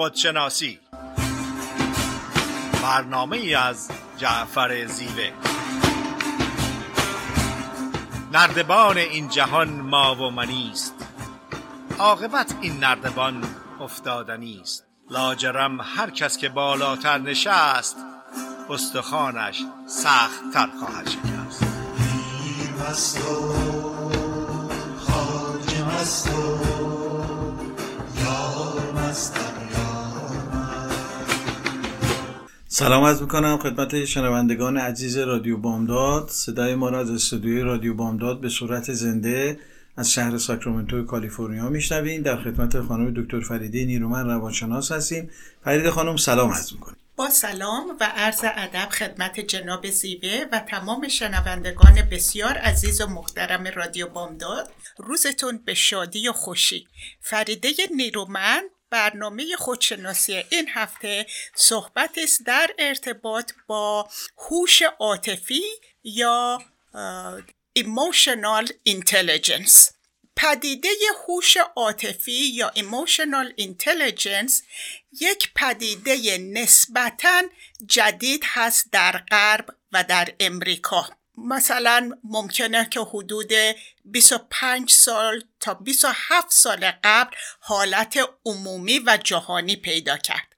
خودشناسی برنامه ای از جعفر زیوه. نردبان این جهان ما و منیست عاقبت این نردبان افتادنی است لاجرم هر کس که بالاتر نشست استخوانش سخت تر خواهد شکست. سلام از می‌کنم خدمت شنوندگان عزیز رادیو بامداد. صدای ما را از استودیوی رادیو بامداد به صورت زنده از شهر ساکرامنتو کالیفرنیا میشنوین در خدمت خانم دکتر فریده نیرومن روانشناس هستیم. فریده خانم سلام عرض می‌کنیم با سلام و عرض ادب خدمت جناب زیوه و تمام شنوندگان بسیار عزیز و محترم رادیو بامداد. روزتون به شادی و خوشی. فریده نیرومن برنامه خودشناسی این هفته صحبت است در ارتباط با هوش عاطفی یا emotional intelligence. پدیده هوش عاطفی یا emotional intelligence یک پدیده نسبتا جدید هست در غرب و در امریکا. مثلا ممکنه که حدود 25 سال تا 27 سال قبل حالت عمومی و جهانی پیدا کرد.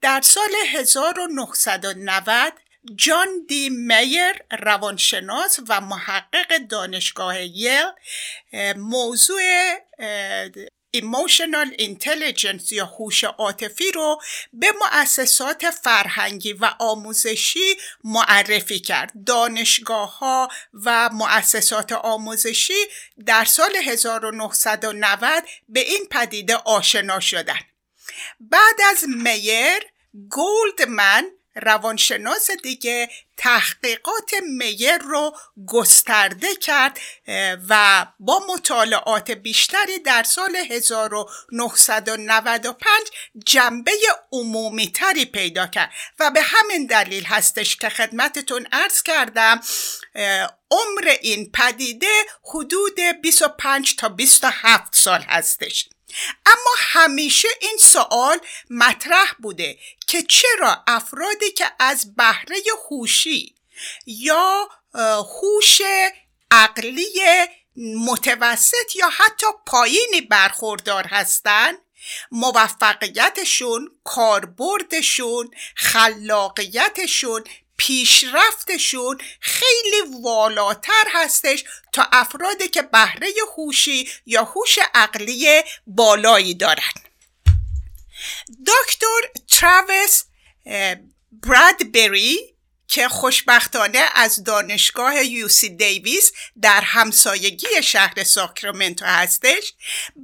در سال 1990 جان دی میر روانشناس و محقق دانشگاه یل موضوع emotional intelligence یا هوش عاطفی رو به مؤسسات فرهنگی و آموزشی معرفی کرد. دانشگاه ها و مؤسسات آموزشی در سال 1990 به این پدیده آشنا شدند. بعد از میر گولدمن روانشناس دیگه تحقیقات میر رو گسترده کرد و با مطالعات بیشتری در سال 1995 جنبه عمومی تری پیدا کرد. و به همین دلیل هستش که خدمتتون ارز کردم عمر این پدیده حدود 25 تا 27 سال هستش. اما همیشه این سوال مطرح بوده که چرا افرادی که از بهره هوشی یا هوش عقلی متوسط یا حتی پایینی برخوردار هستند موفقیتشون کاربردشون خلاقیتشون پیشرفتشون خیلی والاتر هستش تا افرادی که بهره هوشی یا هوش عقلی بالایی دارن. دکتر تراویس برادبری که خوشبختانه از دانشگاه یوسی دیویس در همسایگی شهر ساکرامنتو هستش.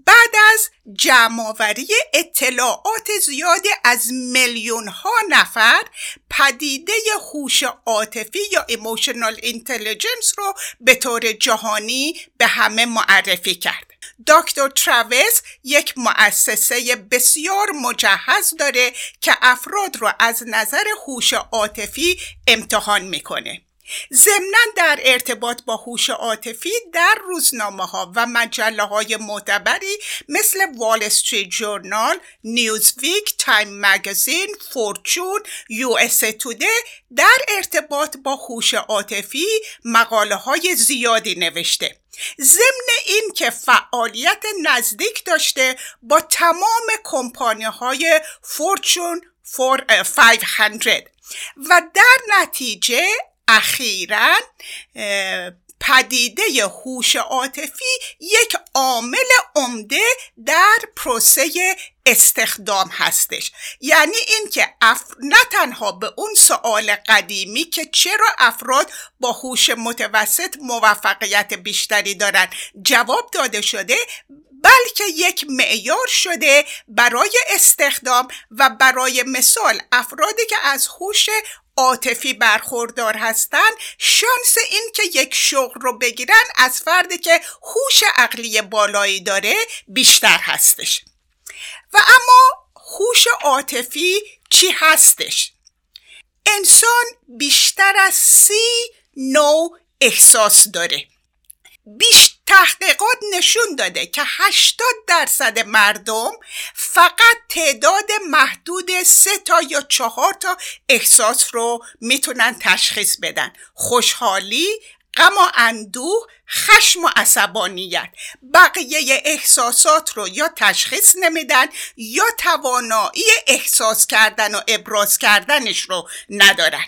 بعد از جمعآوری اطلاعات زیادی از میلیون ها نفر پدیده هوش عاطفی یا emotional intelligence رو به طور جهانی به همه معرفی کرد. دکتر تراویس یک مؤسسه بسیار مجهز داره که افراد رو از نظر هوش عاطفی امتحان می‌کنه. ضمنا در ارتباط با هوش عاطفی در روزنامه ها و مجله های معتبری مثل Wall Street Journal، Newsweek، Time Magazine، Fortune، USA Today در ارتباط با هوش عاطفی مقاله های زیادی نوشته. ضمن این که فعالیت نزدیک داشته با تمام کمپانی های Fortune 500 و در نتیجه اخیرا پدیده هوش عاطفی یک عامل عمده در پروسه استخدام هستش. یعنی اینکه اف... نه تنها به اون سوال قدیمی که چرا افراد با هوش متوسط موفقیت بیشتری دارن جواب داده شده بلکه یک معیار شده برای استخدام و برای مثال افرادی که از هوش عاطفی برخوردار هستند شانس این که یک شغل رو بگیرن از فردی که هوش عقلی بالایی داره بیشتر هستش. و اما هوش عاطفی چی هستش؟ انسان بیشتر از سی نوع احساس داره. بیش تحقیقات نشون داده که 80 درصد مردم فقط تعداد محدود سه تا یا چهار تا احساس رو می‌تونن تشخیص بدن. خوشحالی غم و اندوه خشم و عصبانیت. بقیه احساسات رو یا تشخیص نمیدن یا توانایی احساس کردن و ابراز کردنش رو ندارن.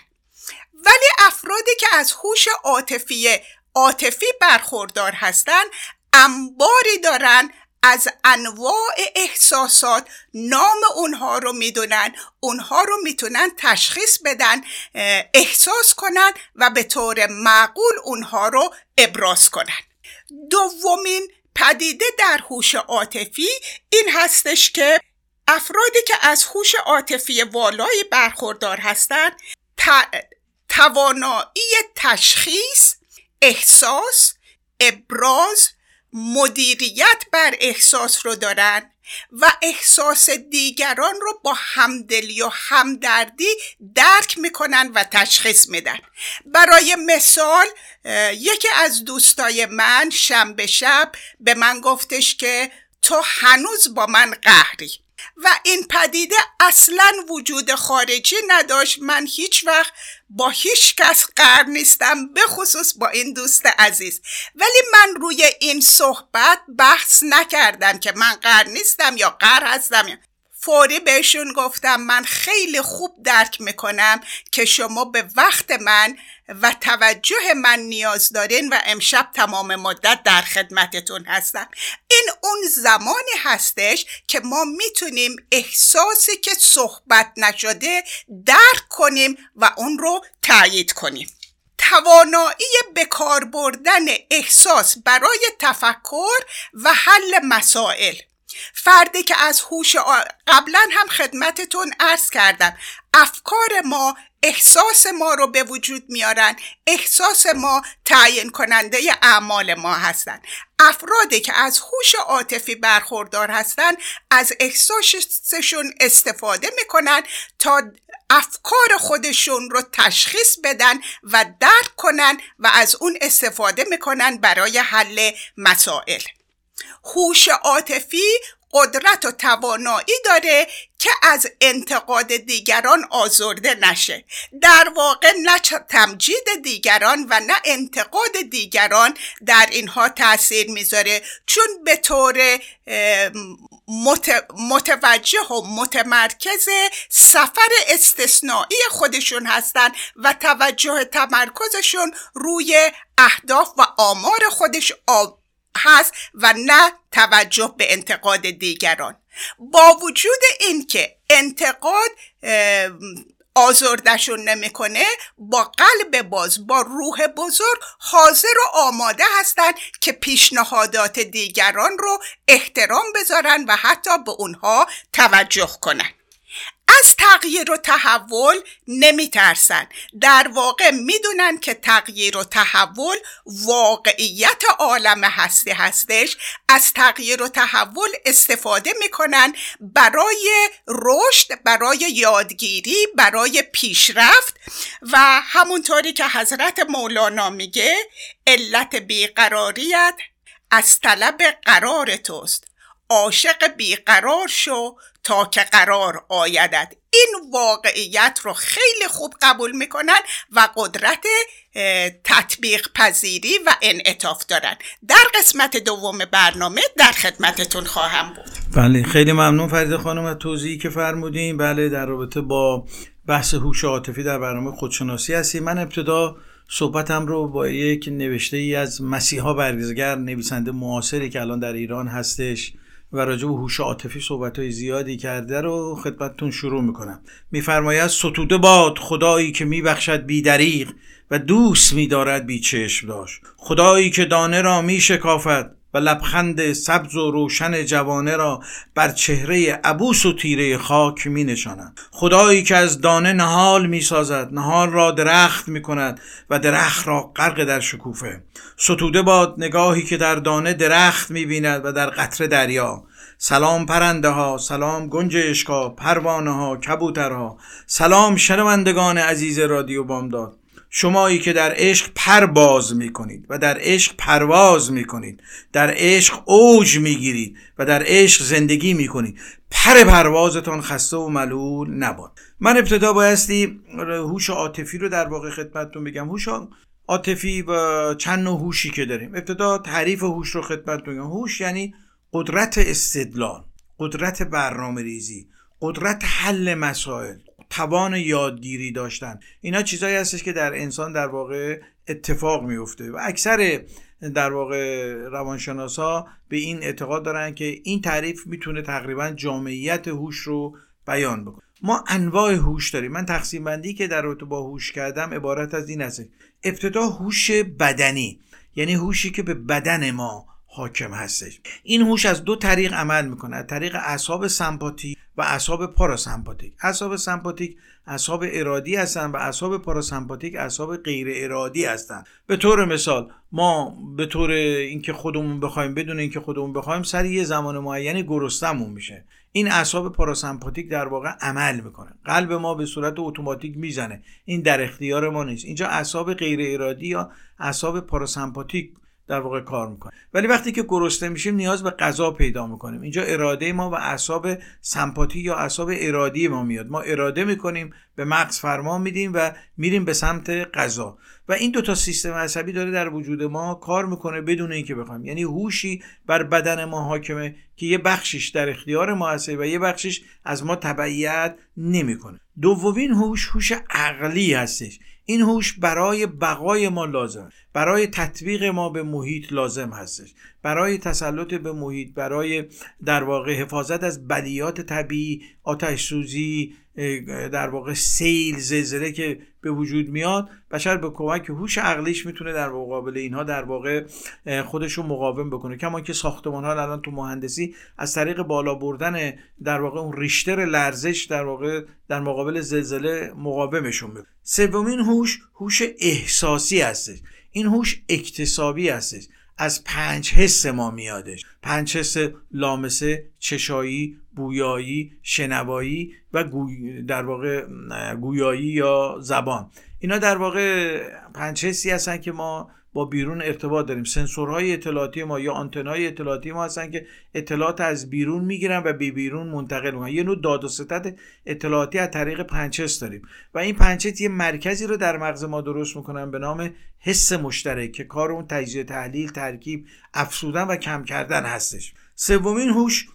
ولی افرادی که از هوش عاطفی عاطفی برخوردار هستند انباری دارن از انواع احساسات نام اونها رو می‌دونن اونها رو می‌تونن تشخیص بدن احساس کنن و به طور معقول اونها رو ابراز کنن. دومین پدیده در هوش عاطفی این هستش که افرادی که از هوش عاطفی والایی برخوردار هستند توانایی تشخیص احساس ابراز مدیریت بر احساس رو دارن و احساس دیگران رو با همدلی و همدردی درک می‌کنن و تشخیص میدن. برای مثال یکی از دوستای من شنبه شب به من گفتش که تو هنوز با من قهری. و این پدیده اصلا وجود خارجی نداشت. من هیچ وقت با هیچ کس قر نیستم به خصوص با این دوست عزیز. ولی من روی این صحبت بحث نکردم که من قر نیستم یا قر هستم فوری بهشون گفتم من خیلی خوب درک می‌کنم که شما به وقت من و توجه من نیاز دارین و امشب تمام مدت در خدمتتون هستم. این اون زمانی هستش که ما می‌تونیم احساسی که صحبت نشده درک کنیم و اون رو تایید کنیم. توانایی به بردن احساس برای تفکر و حل مسائل. فردی که از هوش قبلا هم خدمتتون ارز کردم. افکار ما احساس ما رو به وجود میارن. احساس ما تعیین کننده اعمال ما هستند افرادی که از هوش عاطفی برخوردار هستند از احساسشون استفاده می‌کنن تا افکار خودشون رو تشخیص بدن و درک کنن و از اون استفاده می‌کنن برای حل مسائل. هوش عاطفی قدرت و توانایی داره که از انتقاد دیگران آزرده نشه. در واقع نه تمجید دیگران و نه انتقاد دیگران در اینها تاثیر می‌ذاره. چون به طور متوجه و متمرکز سفر استثنایی خودشون هستن و توجه تمرکزشون روی اهداف و آمار خودش هست و نه توجه به انتقاد دیگران. با وجود اینکه انتقاد آزردشون نمی‌کنه با قلب باز با روح بزرگ حاضر و آماده هستند که پیشنهادات دیگران رو احترام بذارن و حتی به اونها توجه کنن. از تغییر و تحول نمی ترسن. در واقع می‌دونن که تغییر و تحول واقعیت عالم هستی هستش. از تغییر و تحول استفاده می‌کنن برای رشد برای یادگیری برای پیشرفت. و همونطوری که حضرت مولانا میگه علت بیقراریت از طلب قرار توست. عاشق بیقرار شو تا که قرار آیدد این واقعیت رو خیلی خوب قبول می‌کنن و قدرت تطبیق پذیری و انعطاف دارن. در قسمت دوم برنامه در خدمتتون خواهم بود. بله خیلی ممنون فرید خانم از توضیحی که فرمودین. بله در رابطه با بحث هوش عاطفی در برنامه خودشناسی هستیم. من ابتدا صحبتم رو با یک نوشته ای از مسیحا برگزگر نویسنده معاصری که الان در ایران هستش و راجع به هوش عاطفی صحبت های زیادی کرده رو خدمتتون شروع می‌کنم. میفرماید ستوده باد خدایی که میبخشد بی دریغ و دوست میدارد بی چشم داشت. خدایی که دانه را میشکافد و لبخند سبز و روشن جوانه را بر چهره عبوس و تیره خاک می نشاند خدایی که از دانه نهال می سازد نهال را درخت می کند و درخت را غرق در شکوفه. ستوده باد نگاهی که در دانه درخت می بیند و در قطر دریا. سلام پرنده ها سلام گنجشکا پروانه ها کبوترها. سلام شنوندگان عزیز رادیو بامداد. شمایی که در عشق پر باز می کنید و در عشق پرواز می کنید در عشق اوج می گیرید و در عشق زندگی می کنید پر پروازتان خسته و ملول نباد. من ابتدا بایستی هوش عاطفی رو در واقع خدمتتون بگم. هوش عاطفی و چند نوع هوشی که داریم. ابتدا تعریف هوش رو خدمتتون بگم. هوش یعنی قدرت استدلال قدرت برنامه ریزی قدرت حل مسائل. توان یادگیری داشتن. اینا چیزایی هستش که در انسان در واقع اتفاق میفته و اکثر در واقع روانشناسا به این اعتقاد دارن که این تعریف می‌تونه تقریبا جامعیت هوش رو بیان بکنه. ما انواع هوش داریم. من تقسیم بندی که در رابطه با هوش کردم عبارت از این است. ابتدا هوش بدنی یعنی هوشی که به بدن ما حاکم هستش. این هوش از دو طریق عمل می‌کنه از طریق اعصاب سمپاتیک و اعصاب پاراسمپاتیک. اعصاب سمپاتیک اعصاب ارادی هستن و اعصاب پاراسمپاتیک اعصاب غیر ارادی هستن به طور مثال ما به طور اینکه خودمون بخوایم بدون اینکه خودمون بخوایم سر یه زمان معینی گرستمون میشه. این اعصاب پاراسمپاتیک در واقع عمل می‌کنه. قلب ما به صورت اتوماتیک می‌زنه. این در اختیار ما نیست. اینجا اعصاب غیر ارادی یا اعصاب پاراسمپاتیک در واقع کار می‌کنه. ولی وقتی که گرسنه میشیم نیاز به غذا پیدا می‌کنیم. اینجا اراده ما و اعصاب سمپاتی یا اعصاب ارادی ما میاد. ما اراده می‌کنیم به مغز فرمان میدیم و میریم به سمت غذا. و این دو تا سیستم عصبی داره در وجود ما کار می‌کنه بدون اینکه بخوایم. یعنی هوشی بر بدن ما حاکمه که یه بخشش در اختیار ما هست و یه بخشش از ما تبعیت نمی‌کنه. دومین هوش هوش عقلی هستش. این هوش برای بقای ما لازم برای تطبیق ما به محیط لازم هستش. برای تسلط به محیط برای در واقع حفاظت از بدیات طبیعی آتش سوزی در واقع سیل زلزله که به وجود میاد بشر به کمک هوش عقلیش می‌تونه در مقابل اینها در واقع خودشو مقاوم بکنه. کما که ساختمان ها الان تو مهندسی از طریق بالا بردن در واقع اون ریشتر لرزش در واقع در مقابل زلزله مقاومشون می‌کنه. سومین هوش هوش احساسی هستش. این هوش اکتسابی هستش. از پنج حس ما میادش. پنج حس لامسه چشایی بویایی شنوایی و در واقع گویایی یا زبان. اینا در واقع پنج حسی هستن که ما با بیرون ارتباط داریم. سنسورهای اطلاعاتی ما یا آنتنهای اطلاعاتی ما هستن که اطلاعات از بیرون می‌گیرن و به بیرون منتقل می‌کنن. یه نوع داد و ستد اطلاعاتی از طریق پنچس داریم. و این پنچس یه مرکزی رو در مغز ما درست می‌کنن به نام حس مشترک که کار اون تجزیه تحلیل ترکیب افسودن و کم کردن هستش. سومین هوش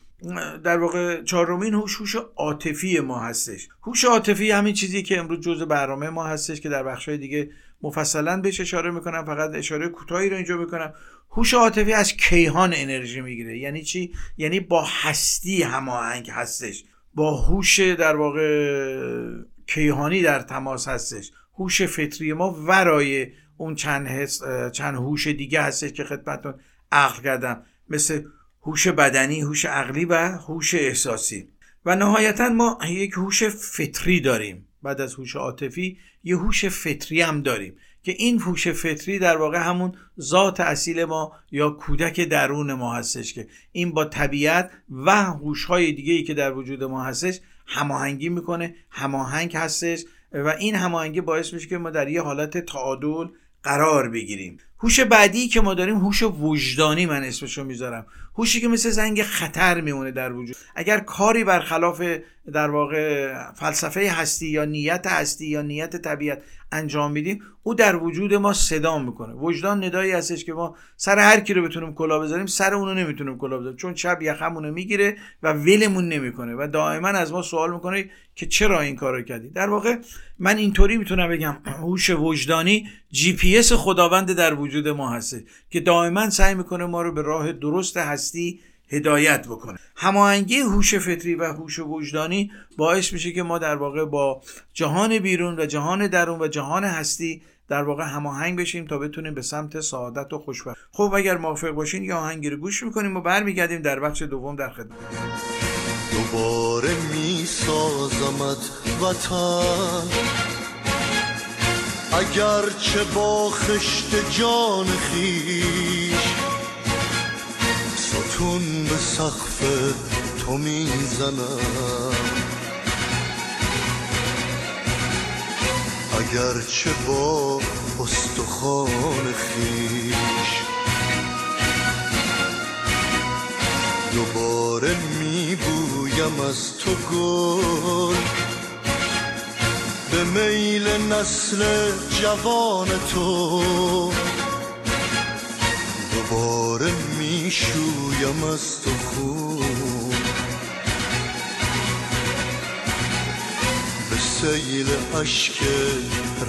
در واقع چهارمین هوش هوش عاطفی ما هستش. هوش عاطفی همین چیزی که امروز جزء برنامه ما هستش که در بخشهای دیگه مفصلا بهش اشاره می‌کنم؟ فقط اشاره کوتاهی رو اینجا می‌کنم. هوش عاطفی از کیهان انرژی می‌گیره. یعنی چی؟ یعنی با هستی هماهنگ هستش. با هوش در واقع کیهانی در تماس هستش. هوش فطری ما ورای اون چند حس چند هوش دیگه هستش که خدمتتون عقل کردم. مثل هوش بدنی هوش عقلی و هوش احساسی. و نهایتا ما یک هوش فطری داریم. بعد از هوش عاطفی یه هوش فطری هم داریم که این هوش فطری در واقع همون ذات اصیل ما یا کودک درون ما هستش که این با طبیعت و هوش‌های دیگه ای که در وجود ما هستش هماهنگی می‌کنه هماهنگ هستش و این هماهنگی باعث میشه که ما در یه حالت تعادل قرار بگیریم. هوش بعدی که ما داریم هوش وجدانی من اسمشو می‌ذارم. هوشی که مثل زنگ خطر میمونه در وجود. اگر کاری برخلاف در واقع فلسفه هستی یا نیت هستی یا نیت طبیعت انجام میدیم او در وجود ما صدا می‌کنه. وجدان ندایی هستش که ما سر هر کی رو بتونیم کلا بذاریم سر اونو نمی‌تونیم کلا بذاریم. چون شب یخمونو می‌گیره و ولمون نمی‌کنه و دائما از ما سوال می‌کنه که چرا این کارو کردی؟ در واقع من اینطوری می‌تونم بگم هوش وجدانی جی پی اس خداوند در وجود ما هست که دائما سعی می‌کنه ما رو به راه درست هستی هدایت بکنه. هماهنگی هوش فطری و هوش وجدانی باعث میشه که ما در واقع با جهان بیرون و جهان درون و جهان هستی در واقع هماهنگ بشیم تا بتونیم به سمت سعادت و خوشبخت. خب اگر موافق باشین یا آهنگی رو گوش می‌کنیم و برمیگردیم در بخش دوم در خدمت. دوباره میسازمت وطن. اگر چه با خشت جان خیش ستون به سقف تو می‌زنم. اگرچه با استخوان خیش دوباره میبویم از تو گل به میل نسل جوان تو دوباره می‌شویم از تو خون به سیل اشک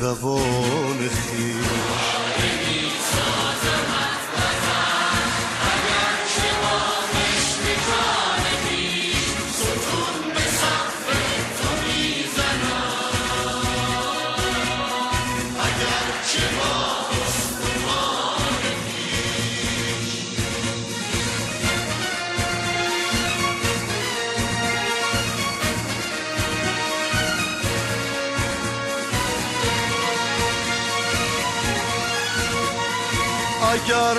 روان خیش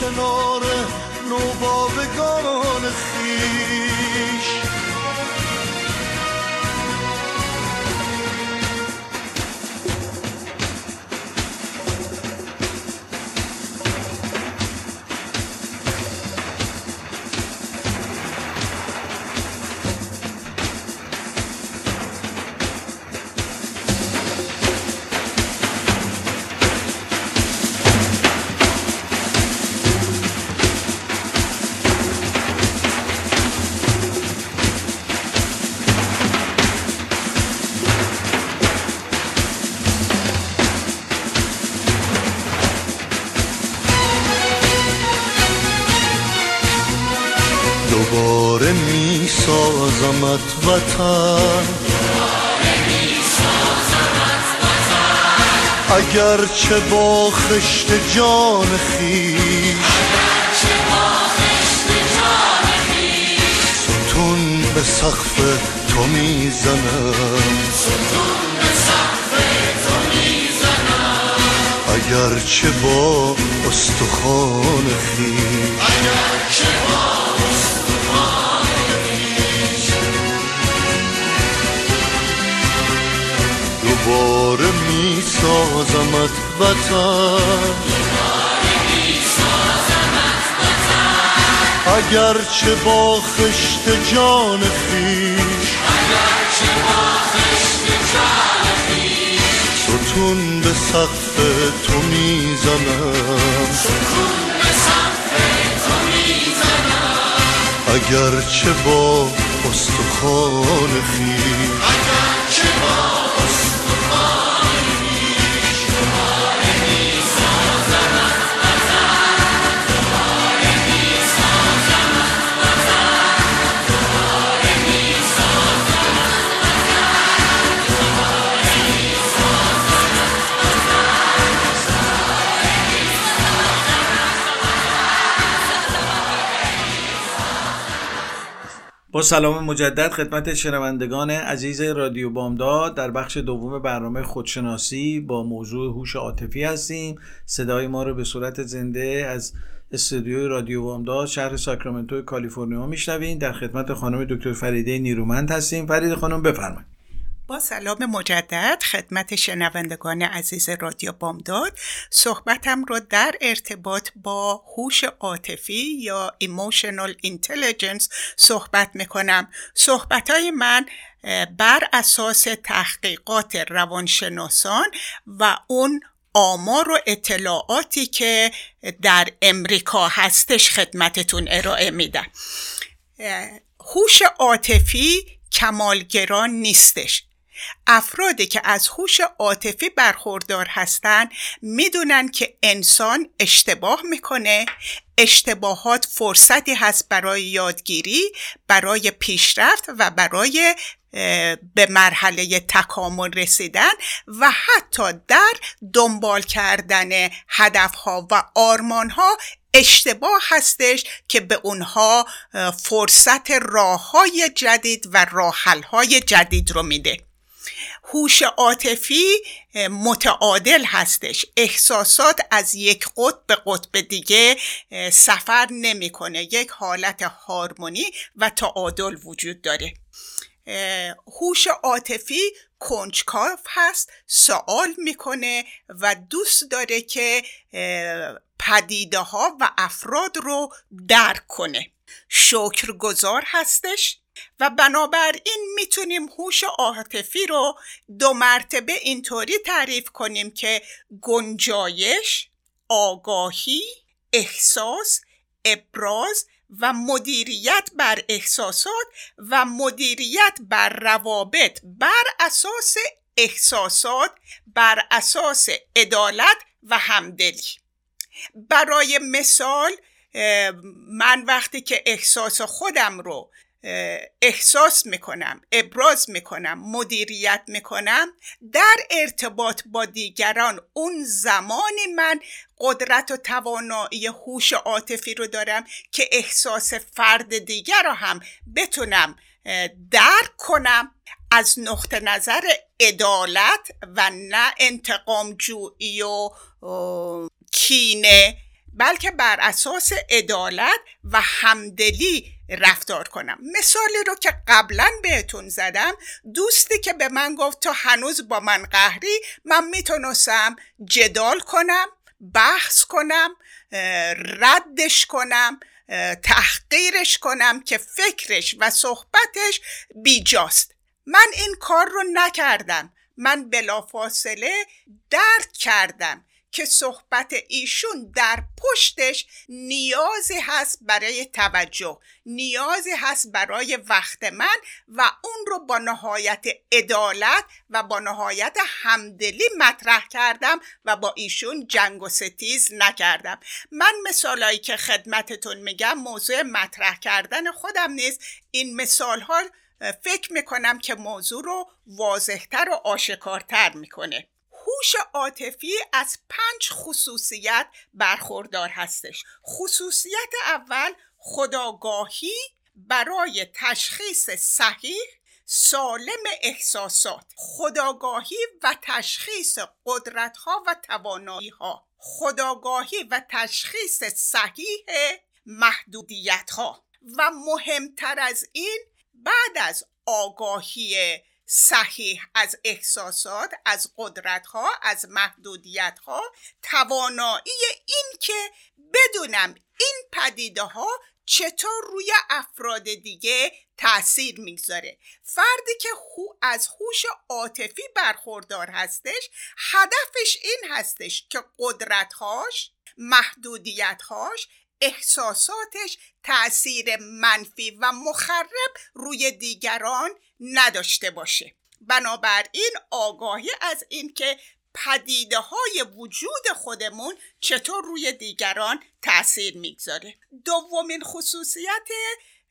کنار نوبابگان خیش دوباره می سازمت وطن اگرچه با خشت جان خیش ستون به سقف تو می‌زنم. اگرچه با استخوان خیش. دوباره سازمت وطن. اگرچه با خشت جان خیش ستون به سقف تو می‌زنم. اگرچه با استخوان خیش با سلام مجدد خدمت شنوندگان عزیز رادیو بامداد. در بخش دوم برنامه خودشناسی با موضوع هوش عاطفی هستیم. صدای ما رو به صورت زنده از استودیوی رادیو بامداد شهر ساکرامنتو کالیفرنیا میشنوین. در خدمت خانم دکتر فریده نیرومند هستیم. فرید خانم بفرمایید. با سلام مجدد خدمت شنوندگان عزیز رادیو بامداد. صحبتم رو در ارتباط با هوش عاطفی یا emotional intelligence صحبت می‌کنم. صحبت های من بر اساس تحقیقات روانشناسان و اون آمار و اطلاعاتی که در امریکا هستش خدمتتون ارائه میدم. هوش عاطفی کمالگران نیستش. افرادی که از هوش عاطفی برخوردار هستند می‌دونن که انسان اشتباه می‌کنه. اشتباهات فرصتی هست برای یادگیری برای پیشرفت و برای به مرحله تکامل رسیدن و حتی در دنبال کردن هدفها و آرمانها اشتباه هستش که به اونها فرصت راه های جدید و راحل های جدید رو میده. هوش عاطفی متعادل هستش. احساسات از یک قطب به قطب دیگه سفر نمی‌کنه. یک حالت هارمونی و تعادل وجود داره. هوش عاطفی کنجکاف هست سوال می‌کنه و دوست داره که پدیده ها و افراد رو درک کنه. شکرگزار هستش. و بنابراین می‌تونیم هوش عاطفی رو دو مرتبه اینطوری تعریف کنیم که گنجایش آگاهی احساس ابراز و مدیریت بر احساسات و مدیریت بر روابط بر اساس احساسات بر اساس عدالت و همدلی. برای مثال من وقتی که احساس خودم رو احساس می‌کنم ابراز می‌کنم مدیریت می‌کنم در ارتباط با دیگران اون زمانی من قدرت و توانایی هوش عاطفی رو دارم که احساس فرد دیگر رو هم بتونم درک کنم از نقطه نظر عدالت و نه انتقام جویی و کینه بلکه بر اساس عدالت و همدلی رفتار کنم. مثالی رو که قبلا بهتون زدم دوستی که به من گفت تو هنوز با من قهری من می‌تونستم جدال کنم بحث کنم ردش کنم تحقیرش کنم که فکرش و صحبتش بیجاست. من این کار رو نکردم. من بلافاصله درک کردم. که صحبت ایشون در پشتش نیازی هست برای توجه نیازی هست برای وقت من و اون رو با نهایت عدالت و با نهایت همدلی مطرح کردم و با ایشون جنگ و ستیز نکردم. من مثالایی که خدمتتون میگم موضوع مطرح کردن خودم نیست. این مثال ها فکر می‌کنم که موضوع رو واضحتر و آشکارتر می‌کنه. هوش عاطفی از پنج خصوصیت برخوردار هستش. خصوصیت اول خداگاهی برای تشخیص صحیح سالم احساسات. خداگاهی و تشخیص قدرت ها و توانایی ها خداگاهی و تشخیص صحیح محدودیت ها و مهمتر از این بعد از آگاهی صحیح از احساسات از قدرت ها از محدودیت ها توانایی این که بدونم این پدیده ها چطور روی افراد دیگه تاثیر می‌گذاره. فردی که هو از هوش عاطفی برخوردار هستش هدفش این هستش که قدرتهاش محدودیتهاش احساساتش تاثیر منفی و مخرب روی دیگران نداشته باشه. بنابراین آگاهی از اینکه پدیده های وجود خودمون چطور روی دیگران تاثیر می‌گذاره. دومین خصوصیت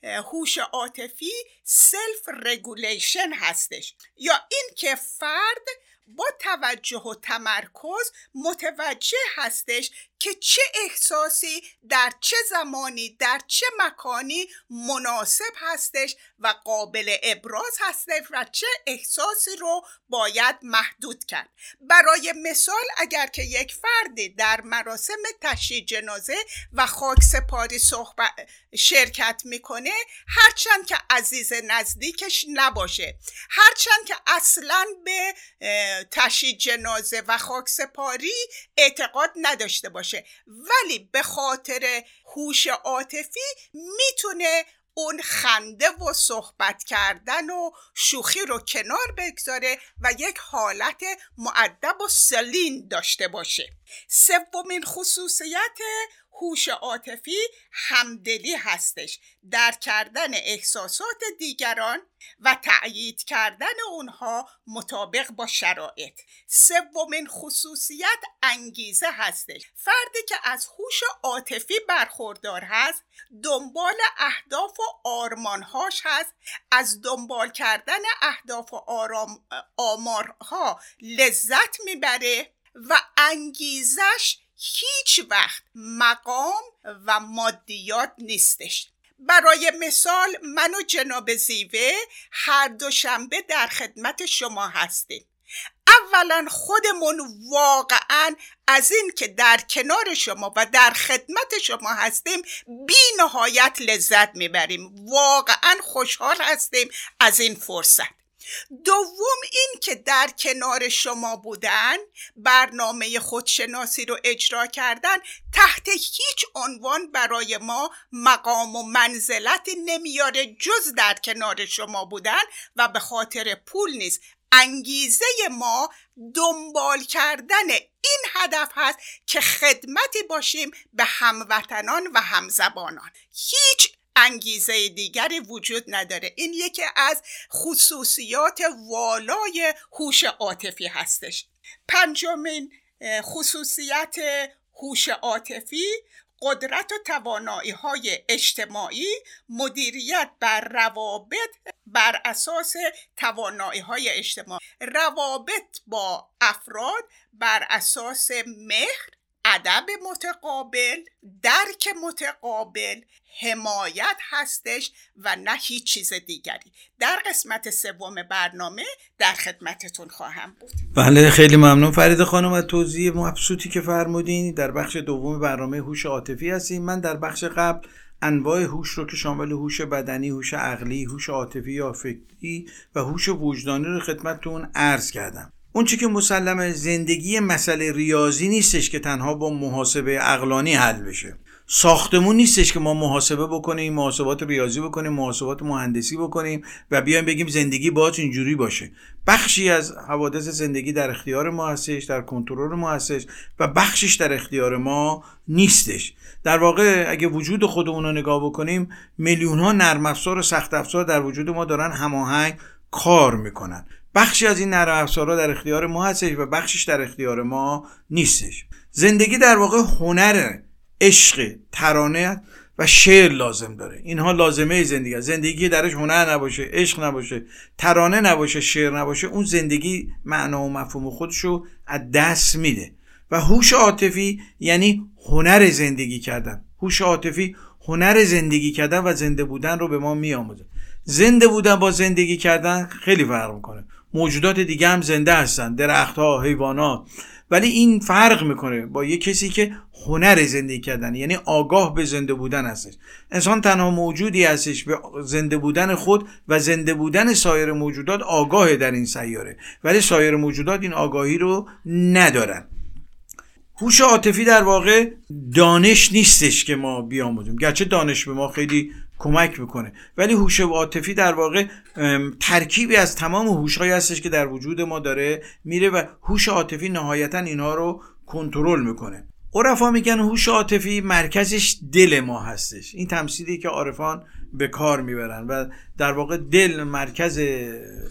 هوش عاطفی self-regulation هستش. یا اینکه فرد با توجه و تمرکز متوجه هستش که چه احساسی در چه زمانی در چه مکانی مناسب هستش و قابل ابراز هستش و چه احساسی رو باید محدود کرد. برای مثال اگر که یک فردی در مراسم تشییع جنازه و خاک سپاری صحبت شرکت می‌کنه هرچند که عزیز نزدیکش نباشه. هرچند که اصلا به تشییع جنازه و خاک سپاری اعتقاد نداشته باشه. ولی به خاطر هوش عاطفی می‌تونه اون خنده و صحبت کردن و شوخی رو کنار بگذاره و یک حالت معدب و سلین داشته باشه. سومین خصوصیت هوش عاطفی همدلی هستش. در کردن احساسات دیگران و تأیید کردن اونها مطابق با شرایط. سومین خصوصیت انگیزه هستش. فردی که از هوش عاطفی برخوردار هست دنبال اهداف و آرمانهاش هست. از دنبال کردن اهداف و آرام آمارها لذت می‌بره و انگیزش هیچ وقت مقام و مادیات نیستش. برای مثال من و جناب زیوه هر دو شنبه در خدمت شما هستیم. اولا خودمون واقعا از این که در کنار شما و در خدمت شما هستیم بی نهایت لذت می‌بریم. واقعا خوشحال هستیم از این فرصت. دوم این که در کنار شما بودن برنامه خودشناسی رو اجرا کردن تحت هیچ عنوان برای ما مقام و منزلتی نمیاره جز در کنار شما بودن و به خاطر پول نیست. انگیزه ما دنبال کردن این هدف هست که خدمتی باشیم به هموطنان و همزبانان. هیچ انگیزه دیگری وجود نداره. این یکی از خصوصیات والای هوش عاطفی هستش. پنجمین خصوصیت هوش عاطفی قدرت و توانایی های اجتماعی مدیریت بر روابط بر اساس توانایی های اجتماعی. روابط با افراد بر اساس مهر ادب متقابل درک متقابل حمایت هستش و نه هیچ چیز دیگری. در قسمت سوم برنامه در خدمتتون خواهم بود. بله خیلی ممنون. فرید خانم از توضیح مبسوطی که فرمودین. در بخش دوم برنامه هوش عاطفی هستیم. من در بخش قبل انواع هوش رو که شامل هوش بدنی، هوش عقلی، هوش عاطفی یا فکری و هوش وجدانی رو خدمتتون عرض کردم. اون که مسلمه زندگی مسئله ریاضی نیستش که تنها با محاسبه اقلانی حل بشه. ساختمون نیستش که ما محاسبه بکنیم محاسبات ریاضی بکنیم محاسبات مهندسی بکنیم و بیایم بگیم زندگی باید اینجوری باشه. بخشی از حوادث زندگی در اختیار ما هستش در کنترل ما هستش و بخشش در اختیار ما نیستش. در واقع اگه وجود خودمون رو نگاه بکنیم میلیون ها نرم افزار و سخت افزار در وجود ما دارن هماهنگ کار می‌کنن. بخشی از این نرم افزارها در اختیار ما هستش و بخشش در اختیار ما نیستش. زندگی در واقع هنر عشق ترانه و شعر لازم داره. اینها لازمه زندگی هست. زندگی درش هنر نباشه عشق نباشه ترانه نباشه شعر نباشه اون زندگی معنا و مفهوم خودشو از دست میده. و هوش عاطفی یعنی هنر زندگی کردن. هوش عاطفی هنر زندگی کردن و زنده بودن رو به ما میآموزه. زنده بودن با زندگی کردن خیلی فرق می‌کنه. موجودات دیگه هم زنده هستن درختها حیوانات ولی این فرق می‌کنه با یه کسی که هنر زندگی کردن یعنی آگاه به زنده بودن هستش. انسان تنها موجودی هستش به زنده بودن خود و زنده بودن سایر موجودات آگاه در این سیاره. ولی سایر موجودات این آگاهی رو ندارن. هوش عاطفی در واقع دانش نیستش که ما بیاموزیم. گرچه دانش به ما خیلی کمک می‌کنه ولی هوش عاطفی در واقع ترکیبی از تمام هوشهایی هستش که در وجود ما داره میره و هوش عاطفی نهایتا اینها رو کنترل می‌کنه. عرفا میگن هوش عاطفی مرکزش دل ما هستش. این تمثیلی که عارفان به کار می‌برن و در واقع دل مرکز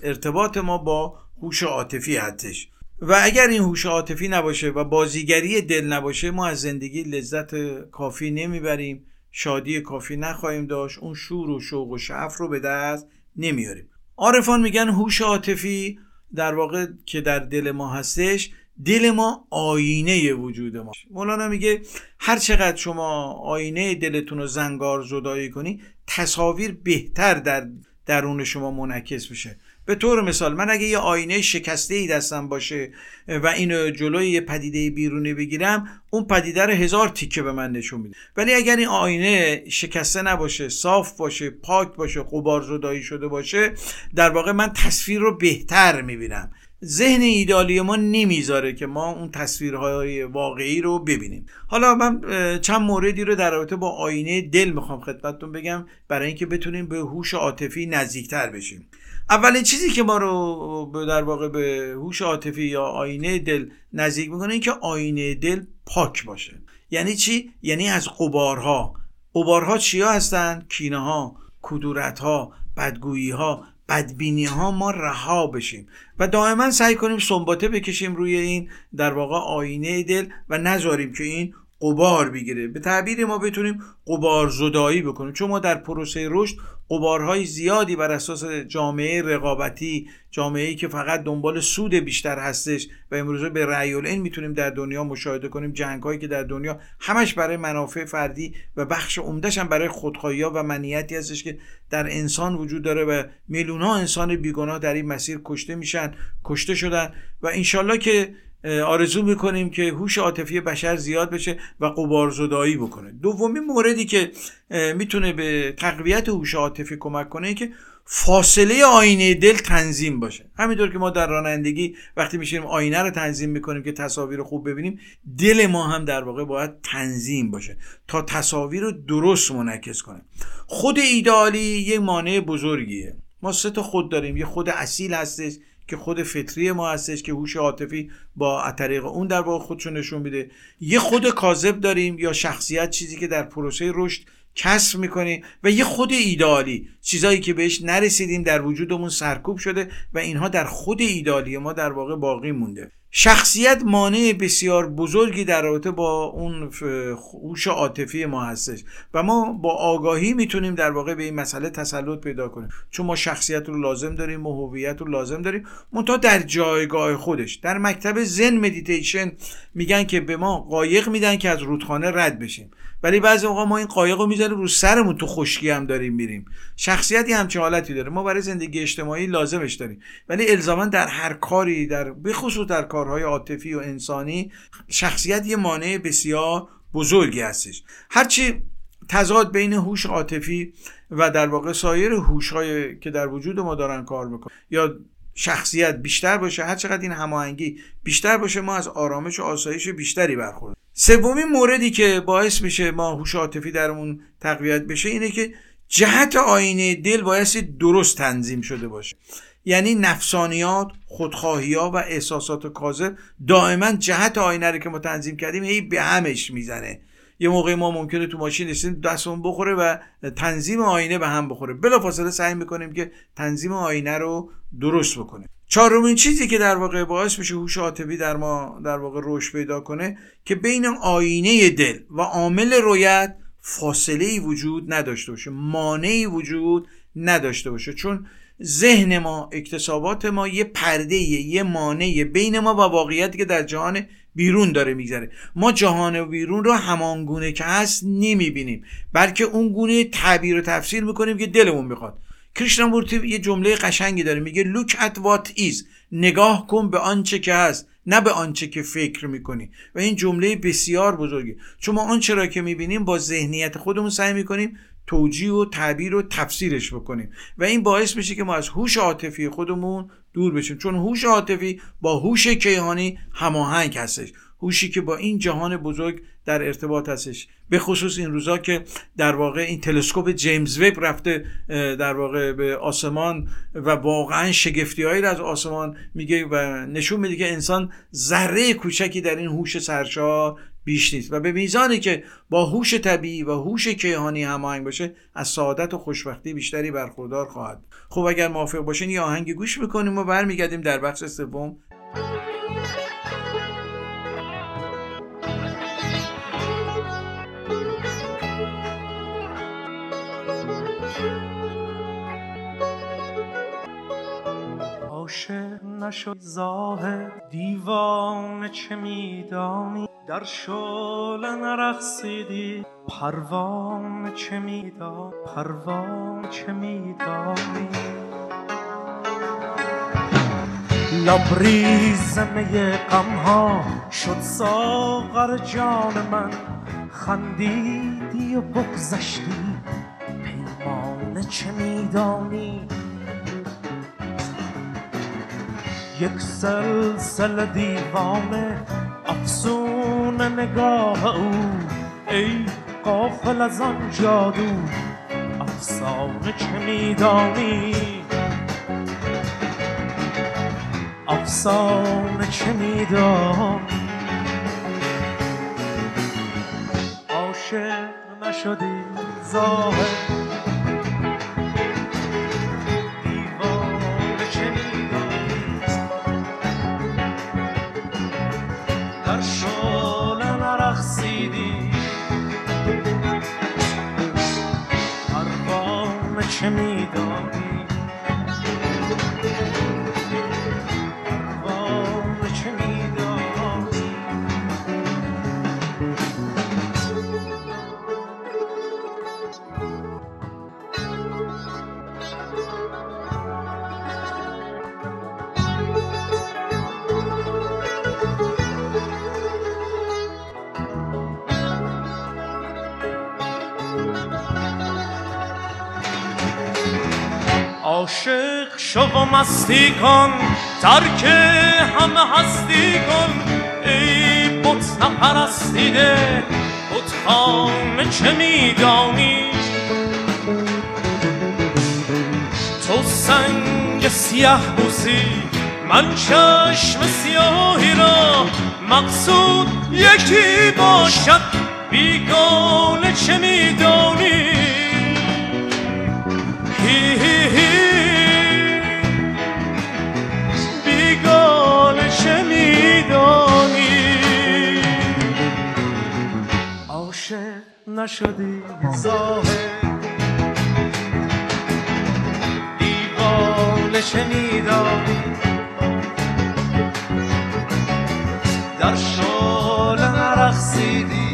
ارتباط ما با هوش عاطفی هستش. و اگر این هوش عاطفی نباشه و بازیگری دل نباشه ما از زندگی لذت کافی نمی‌بریم. شادی کافی نخواهیم داشت. اون شور و شوق و شعف رو به دست نمیاریم. عارفان میگن هوش عاطفی در واقع که در دل ما هستش دل ما آینه وجود ما. مولانا میگه هر چقدر شما آینه دلتون رو زنگار زدایی کنی تصاویر بهتر در درون شما منعکس میشه به طور مثال من اگه یه آینه شکسته ای دستم باشه و اینو جلوی یه پدیده بیرونی بگیرم اون پدیده رو هزار تیکه به من نشون میده. ولی اگر این آینه شکسته نباشه صاف باشه پاک باشه قبار زدایی شده باشه در واقع من تصویر رو بهتر می‌بینم. ذهن ایدالی ما نمی‌ذاره که ما اون تصویرهای واقعی رو ببینیم. حالا من چند موردی رو در رابطه با آینه دل می‌خوام خدمتتون بگم برای اینکه بتونیم به هوش عاطفی نزدیکتر بشیم. اولین چیزی که ما رو در واقع به هوش عاطفی یا آینه دل نزدیک می‌کنه این که آینه دل پاک باشه. یعنی چی؟ یعنی از قبارها قبارها چیا هستن؟ کینه ها کدورت ها بدگویی ها بدبینی ها ما رها بشیم و دائما سعی کنیم سنباته بکشیم روی این در واقع آینه دل و نذاریم که این قبار بگیره. به تعبیر ما بتونیم قبار زدایی بکنیم. چون ما در پروسه رشد قبارهای زیادی بر اساس جامعه رقابتی جامعه که فقط دنبال سود بیشتر هستش و امروزه به رأی این می‌تونیم در دنیا مشاهده کنیم. جنگ هایی که در دنیا همش برای منافع فردی و بخش عمدهش هم برای خودخواهی و منیتی هستش که در انسان وجود داره و میلیون ها انسان بیگناه در این مسیر کشته میشن کشته شدن و انشالله که آرزو می‌کنیم که هوش عاطفی بشر زیاد بشه و قبارزدایی بکنه. دومی موردی که می‌تونه به تقویت هوش عاطفی کمک کنه که فاصله آینه دل تنظیم باشه. همینطور که ما در رانندگی وقتی میشیم آینه رو تنظیم می‌کنیم که تصاویر خوب ببینیم دل ما هم در واقع باید تنظیم باشه تا تصاویر رو درست منعکس کنه. خود ایدالی یه مانع بزرگیه. ما سه تا خود داریم. یه خود اصیل هستش که خود فطری ما هستش که هوش عاطفی با طریق اون در واقع خودشو نشون میده. یه خود کاذب داریم یا شخصیت چیزی که در پروسه رشد کسب می‌کنیم و یه خود ایدالی چیزایی که بهش نرسیدیم در وجودمون سرکوب شده و اینها در خود ایدالی ما در واقع باقی مونده. شخصیت مانع بسیار بزرگی در رابطه با اون هوش عاطفی ما هستش و ما با آگاهی می‌تونیم در واقع به این مسئله تسلط پیدا کنیم. چون ما شخصیت رو لازم داریم و هویت رو لازم داریم. منتها در جایگاه خودش در مکتب زن مدیتیشن میگن که به ما قایق میدن که از رودخانه رد بشیم. ولی بعضی موقع ما این قایق رو می‌ذاریم رو سرمون تو خشکی هم داریم میریم. شخصیتی همچین حالتی داره. ما برای زندگی اجتماعی لازمش داریم. ولی الزاما در هر کاری در بخصوص در کارهای عاطفی و انسانی شخصیت یه مانع بسیار بزرگی هستش. هرچی تضاد بین هوش عاطفی و در واقع سایر هوش که در وجود ما دارن کار می‌کنن یا شخصیت بیشتر باشه هر چقدر این هماهنگی بیشتر باشه ما از آرامش و آسایش بیشتری برخورد سومین موردی که باعث میشه ما هوش عاطفی درمون تقویت بشه اینه که جهت آینه دل بایستی درست تنظیم شده باشه. یعنی نفسانیات خودخواهی ها و احساسات کاذب دائما جهت آینه رو که ما تنظیم کردیم هی به همش می‌زنه. یه موقع ما ممکنه تو ماشین نشستیم دستمون بخوره و تنظیم آینه به هم بخوره. بلافاصله سعی می‌کنیم که تنظیم آینه رو درست بکنیم. چهارمین چیزی که در واقع باعث میشه هوش عاطفی در ما در واقع رشد پیدا کنه که بین آینه دل و عامل رویت فاصله ای وجود نداشته باشه مانعی وجود نداشته باشه. چون ذهن ما اکتسابات ما یه پرده یه مانع بین ما و واقعیتی که در جهان بیرون داره میگذره. ما جهان بیرون رو همانگونه که هست نمی‌بینیم بلکه اون گونه تعبیر و تفسیر می‌کنیم که دلمون می‌خواد. کریشنامورتی یه جمله قشنگی داره میگه look at what is. نگاه کن به آنچه که هست. نه به آنچه که فکر می‌کنی. و این جمله بسیار بزرگی چون ما آنچه را که می‌بینیم با ذهنیت خودمون سعی می‌کنیم توجیه و تعبیر و تفسیرش بکنیم. و این باعث میشه که ما از هوش عاطفی خودمون دور بشیم. چون هوش عاطفی با هوش کیهانی هماهنگ هستش. هوشی که با این جهان بزرگ در ارتباط هستش. به خصوص این روزا که در واقع این تلسکوپ جیمز وب رفته در واقع به آسمان و واقعا شگفتی هایی از آسمان میگه و نشون میده که انسان ذره کوچکی در این هوش سرشار بیش نیست. و به میزانی که با هوش طبیعی و هوش کیهانی هماهنگ باشه از سعادت و خوشبختی بیشتری برخوردار خواهد خب اگر موافق باشین یه آهنگ گوش می‌کنیم و برمیگردیم در بخش سوم. عاشق نشد زاهد دیوان چه میدانی؟ در شعله نرقصیدی. پروانه چه میدان پروانه چه میدانی؟ لبریز می غم ها شد ساغر جان من. خندیدی و بگذشتی. پیمانه چه میدانی؟ یک سلسل دیوانه افسون نگاه او. ای قافل از آن جادو افسانه چه میدانی؟ افسانه چه میدان عاشق نشدی ظاهر. شو و مستی کن ترک همه هستی کن. ای بت نپرستیده خانه چه میدانی؟ تو سنگ سیاه بوسی من چشم سیاهی را مقصود یکی باشد. بیگانه چه میدانی؟ نشدی. ظاهر دیوانه میدانی در شال نرخصیدی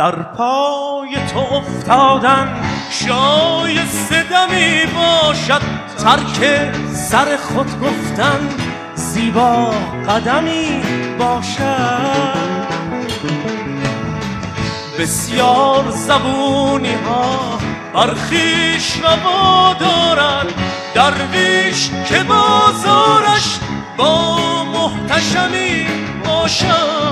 در پای تو افتادن شایسته دمی باشد ترک سر خود گفتن زیبا قدمی باشد. بسیار زبونی ها برخیش روا دارد. درویش که بازارش با محتشمی باشد.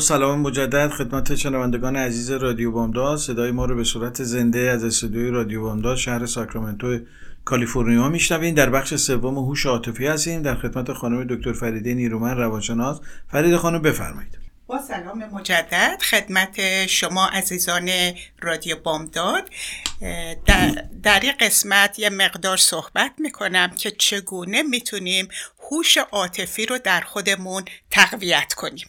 سلام مجدد خدمت شنوندگان عزیز رادیو بامداد. صدای ما رو به صورت زنده از استودیوی رادیو بامداد شهر ساکرامنتو کالیفرنیا میشنوین در بخش سوم هوش عاطفی هستیم. در خدمت خانم دکتر فریده نیرومن روانشناس. فرید خانم بفرمایید. با سلام مجدد خدمت شما عزیزان رادیو بامداد. در, در این قسمت یه مقدار صحبت می‌کنم که چگونه می‌تونیم هوش عاطفی رو در خودمون تقویت کنیم.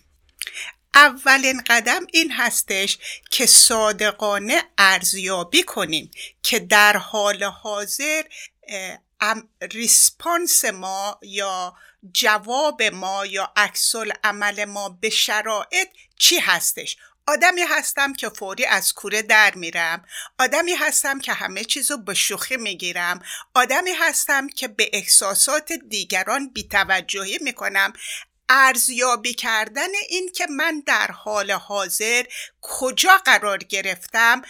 اولین قدم این هستش که صادقانه ارزیابی کنیم که در حال حاضر ریسپانس ما یا جواب ما یا عکسل عمل ما به شرایط چی هستش؟ آدمی هستم که فوری از کوره در میرم آدمی هستم که همه چیزو به شوخی می‌گیرم آدمی هستم که به احساسات دیگران بیتوجهی می‌کنم. ارزیابی کردن این که من در حال حاضر کجا قرار گرفتم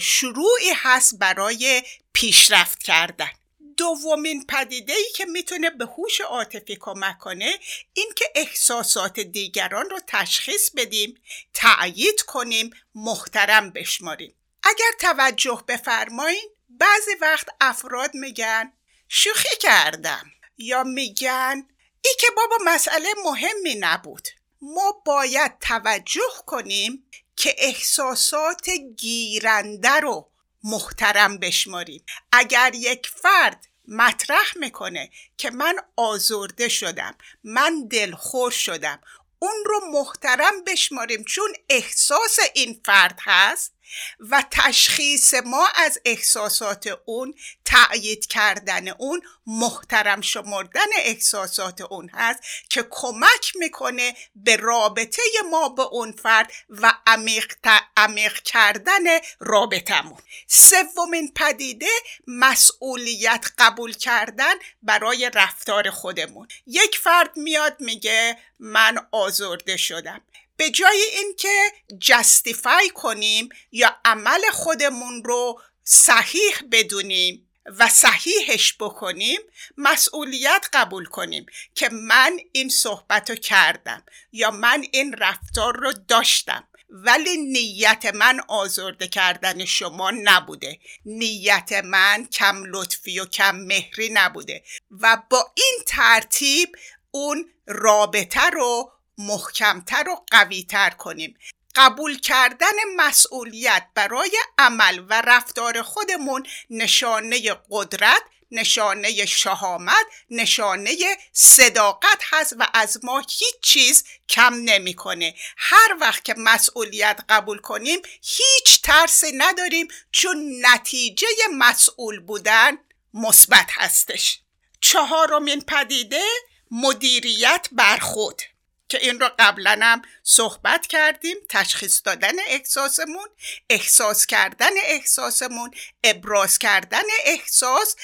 شروعی هست برای پیشرفت کردن. دومین پدیده ای که می‌تونه به هوش عاطفی کمک کنه این که احساسات دیگران رو تشخیص بدیم تأیید کنیم محترم بشماریم. اگر توجه بفرمایین بعضی وقت افراد میگن شوخی کردم یا میگن ای که بابا مسئله مهمی نبود. ما باید توجه کنیم که احساسات گیرنده رو محترم بشماریم. اگر یک فرد مطرح می‌کنه که من آزرده شدم من دلخور شدم اون رو محترم بشماریم چون احساس این فرد هست. و تشخیص ما از احساسات اون تأیید کردن اون محترم شمردن احساسات اون هست که کمک می‌کنه به رابطه ما به اون فرد و عمیق, عمیق کردن رابطمون سومین پدیده مسئولیت قبول کردن برای رفتار خودمون. یک فرد میاد میگه من آزرده شدم. به جای اینکه جستیفای کنیم یا عمل خودمون رو صحیح بدونیم و صحیحش بکنیم مسئولیت قبول کنیم که من این صحبت رو کردم یا من این رفتار رو داشتم. ولی نیت من آزرده کردن شما نبوده. نیت من کم لطفی و کم مهری نبوده. و با این ترتیب اون رابطه رو محکمتر و قویتر کنیم. قبول کردن مسئولیت برای عمل و رفتار خودمون نشانه قدرت نشانه شهامت نشانه صداقت هست و از ما هیچ چیز کم نمی‌کنه. هر وقت که مسئولیت قبول کنیم هیچ ترسی نداریم چون نتیجه مسئول بودن مثبت هستش. چهارمین پدیده مدیریت بر خود. که این رو قبلا هم صحبت کردیم تشخیص دادن احساسمون احساس کردن احساسمون ابراز کردن احساس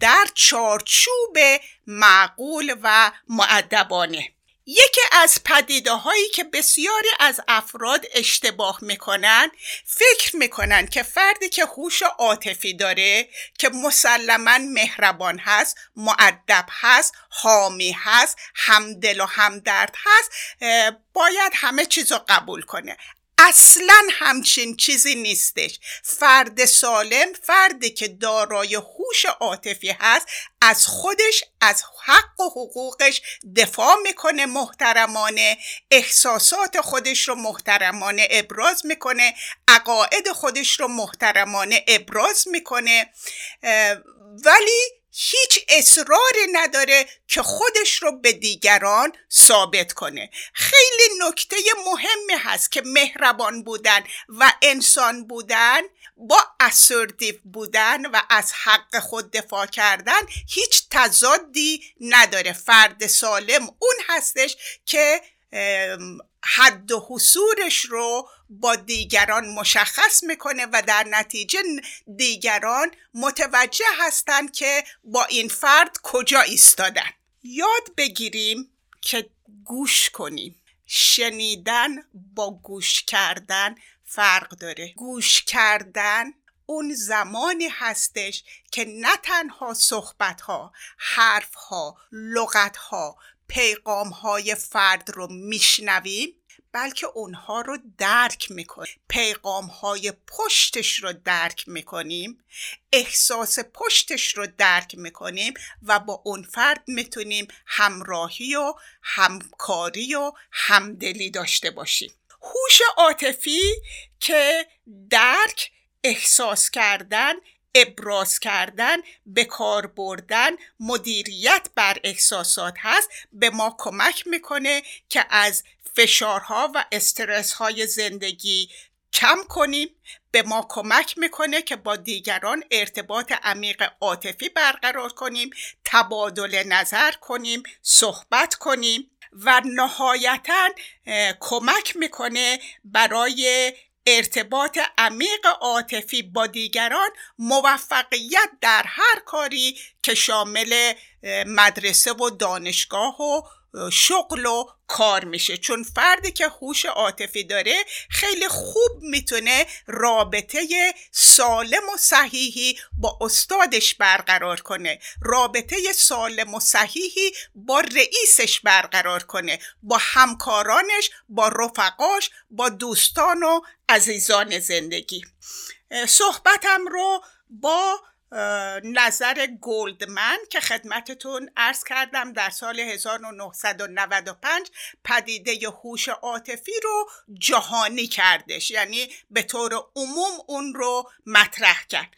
در چارچوب معقول و معدبانه یکی از پدیده هایی که بسیاری از افراد اشتباه می‌کنن فکر می‌کنن که فردی که هوش عاطفی داره که مسلما مهربان هست معدب هست حامی هست همدل و همدرد هست باید همه چیز رو قبول کنه. اصلا همچین چیزی نیستش. فرد سالم فردی که دارای هوش عاطفی هست از خودش از حق و حقوقش دفاع می‌کنه محترمانه احساسات خودش رو محترمانه ابراز می‌کنه عقاعد خودش رو محترمانه ابراز می‌کنه. ولی هیچ اصراری نداره که خودش رو به دیگران ثابت کنه. خیلی نکته مهمی هست که مهربان بودن و انسان بودن با اسردیو بودن و از حق خود دفاع کردن هیچ تضادی نداره. فرد سالم اون هستش که حد و حصورش رو با دیگران مشخص می‌کنه و در نتیجه دیگران متوجه هستند که با این فرد کجا ایستادن. یاد بگیریم که گوش کنیم. شنیدن با گوش کردن فرق داره. گوش کردن اون زمانی هستش که نه تنها صحبت ها حرف ها لغت ها پیغام های فرد رو میشنویم بلکه اونها رو درک می‌کنیم. پیغام های پشتش رو درک می‌کنیم. احساس پشتش رو درک می‌کنیم و با اون فرد می‌تونیم همراهی و همکاری و همدلی داشته باشیم. هوش عاطفی که درک احساس کردن ابراز کردن به کار بردن مدیریت بر احساسات هست به ما کمک می‌کنه که از فشارها و استرس های زندگی کم کنیم به ما کمک می‌کنه که با دیگران ارتباط عمیق عاطفی برقرار کنیم تبادل نظر کنیم صحبت کنیم و نهایتا کمک می‌کنه برای ارتباط عمیق عاطفی با دیگران موفقیت در هر کاری که شامل مدرسه و دانشگاه و شغل و کار میشه. چون فردی که هوش عاطفی داره خیلی خوب می‌تونه رابطه سالم و صحیحی با استادش برقرار کنه. رابطه سالم و صحیحی با رئیسش برقرار کنه. با همکارانش با رفقاش با دوستان و عزیزان زندگی. صحبتم رو با نظر گلدمن که خدمتتون ارز کردم در سال 1995 پدیده هوش عاطفی رو جهانی کردش. یعنی به طور عموم اون رو مطرح کرد.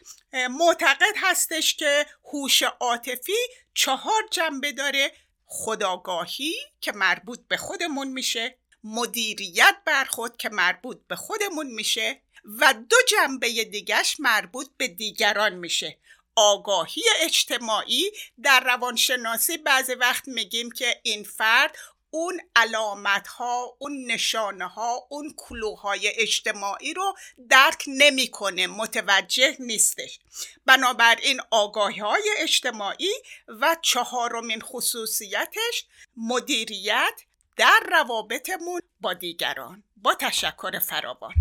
معتقد هستش که هوش عاطفی چهار جنبه داره. خداگاهی که مربوط به خودمون میشه مدیریت بر خود که مربوط به خودمون میشه و دو جنبه دیگش مربوط به دیگران میشه. آگاهی اجتماعی در روانشناسی بعضی وقت میگیم که این فرد اون علامت ها اون نشانه ها اون کلوهای اجتماعی رو درک نمی‌کنه متوجه نیستش. بنابراین آگاهی های اجتماعی و چهارمین خصوصیتش مدیریت در روابطمون با دیگران. با تشکر فراوان.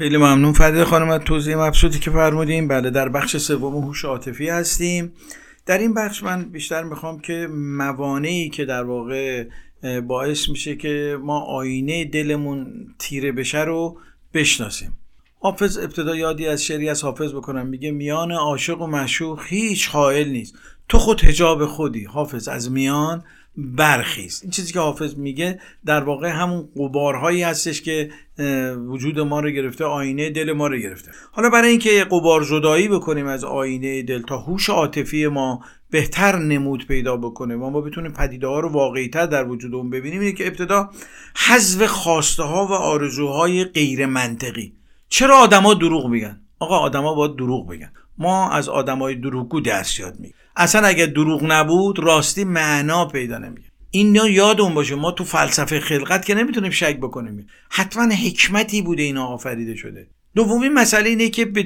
خیلی ممنون. فدی خانم از توضیح مبسوطی که فرمودیم بله در بخش سوم هوش عاطفی هستیم. در این بخش من بیشتر می‌خوام که موانعی که در واقع باعث میشه که ما آینه دلمون تیره بشه رو بشناسیم. حافظ ابتدا یادی از شعری از حافظ بکنم. میگه میان عاشق و مشوق هیچ حائل نیست. تو خود هجاب خودی حافظ. از میان برخیز. این چیزی که حافظ میگه در واقع همون قبارهایی هستش که وجود ما رو گرفته آینه دل ما رو گرفته. حالا برای اینکه قبار زدایی بکنیم از آینه دل تا هوش عاطفی ما بهتر نمود پیدا بکنه و ما بتونیم پدیده ها رو واقعیتر در وجود اون ببینیم اینه که ابتدا حذف خواسته ها و آرزوهای غیر منطقی. چرا آدما دروغ میگن؟ آقا آدما باید دروغ بگن. ما از آدمای دروغگو درس یاد میگیم. اصلا اگه دروغ نبود راستی معنا پیدا نمیگه این یادمون باشه ما تو فلسفه خلقت که نمی‌تونیم شک بکنیم. حتما حکمتی بوده اینا آفریده شده. دومی مسئله اینه که به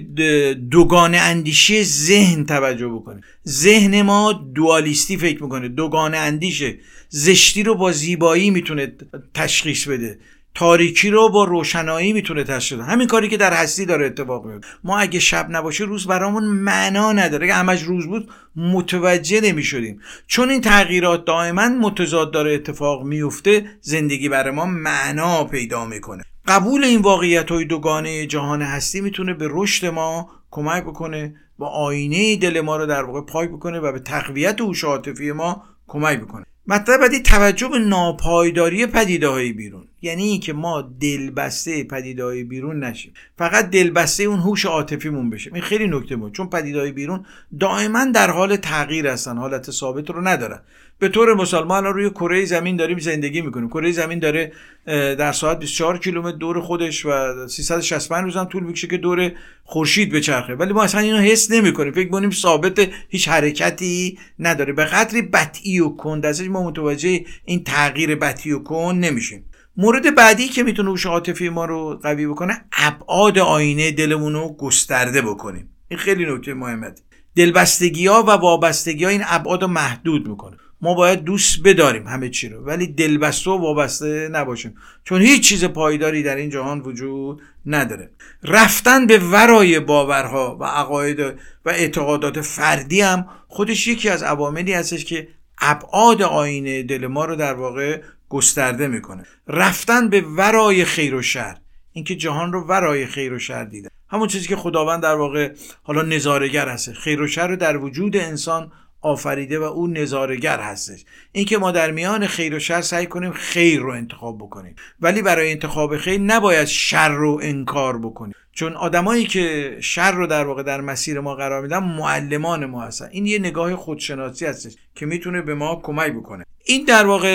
دوگان اندیشی ذهن توجه بکنه ذهن ما دوالیستی فکر می‌کنه. دوگان اندیشه. زشتی رو با زیبایی می‌تونه تشخیص بده. تاریکی رو با روشنایی می‌تونه تشخیص بده. همین کاری که در هستی داره اتفاق میفته ما اگه شب نباشه روز برامون معنا نداره. اگه همش روز بود متوجه نمی‌شدیم. چون این تغییرات دائما متضاد داره اتفاق میفته زندگی برای ما معنا پیدا می‌کنه. قبول این واقعیت های دوگانه جهان هستی می‌تونه به رشد ما کمک بکنه و آینه دل ما رو در واقع پاک بکنه و به تقویت هوش عاطفی ما کمک بکنه. مطلب بعدی توجه به ناپایداری پدیده های بیرون. یعنی اینکه ما دلبسته پدیده های بیرون نشیم. فقط دلبسته اون هوش عاطفیمون بشه این خیلی نکته بود چون پدیده های بیرون دائما در حال تغییر هستن حالت ثابت رو ندارن. به طور مثال ما الان روی کره زمین داریم زندگی می‌کنیم. کره زمین داره در ساعت 24 کیلومتر دور خودش و 365 روز طول می‌کشه که دور خورشید بچرخه. ولی ما اصلا اینو حس نمی‌کنیم. فکر کنیم ثابت هیچ حرکتی نداره. به قدری بطئی و کند ما متوجه این تغییر بطئی و کند نمیشیم. مورد بعدی که می‌تونه هوش عاطفی ما رو قوی بکنه ابعاد آینه دلمون رو گسترده بکنیم. این خیلی نکته مهمه. دلبستگی ها و وابستگی ها این ابعاد رو محدود می‌کنه. ما باید دوست بداریم همه چی رو ولی دلبسته و وابسته نباشیم. چون هیچ چیز پایداری در این جهان وجود نداره. رفتن به ورای باورها و عقاید و اعتقادات فردی هم خودش یکی از عواملی هستش که ابعاد آینه دل ما رو در واقع گسترده می‌کنه. رفتن به ورای خیر و شر. اینکه جهان رو ورای خیر و شر دیده همون چیزی که خداوند در واقع حالا نظارگر هست. خیر و شر رو در وجود انسان آفریده و او نظارگر هستش. اینکه ما در میان خیر و شر سعی کنیم خیر رو انتخاب بکنیم. ولی برای انتخاب خیر نباید شر رو انکار بکنیم. چون آدمایی که شر رو در واقع در مسیر ما قرار میدن معلمان ما هستن. این یه نگاه خودشناسی هستش که می‌تونه به ما کمک بکنه. این در واقع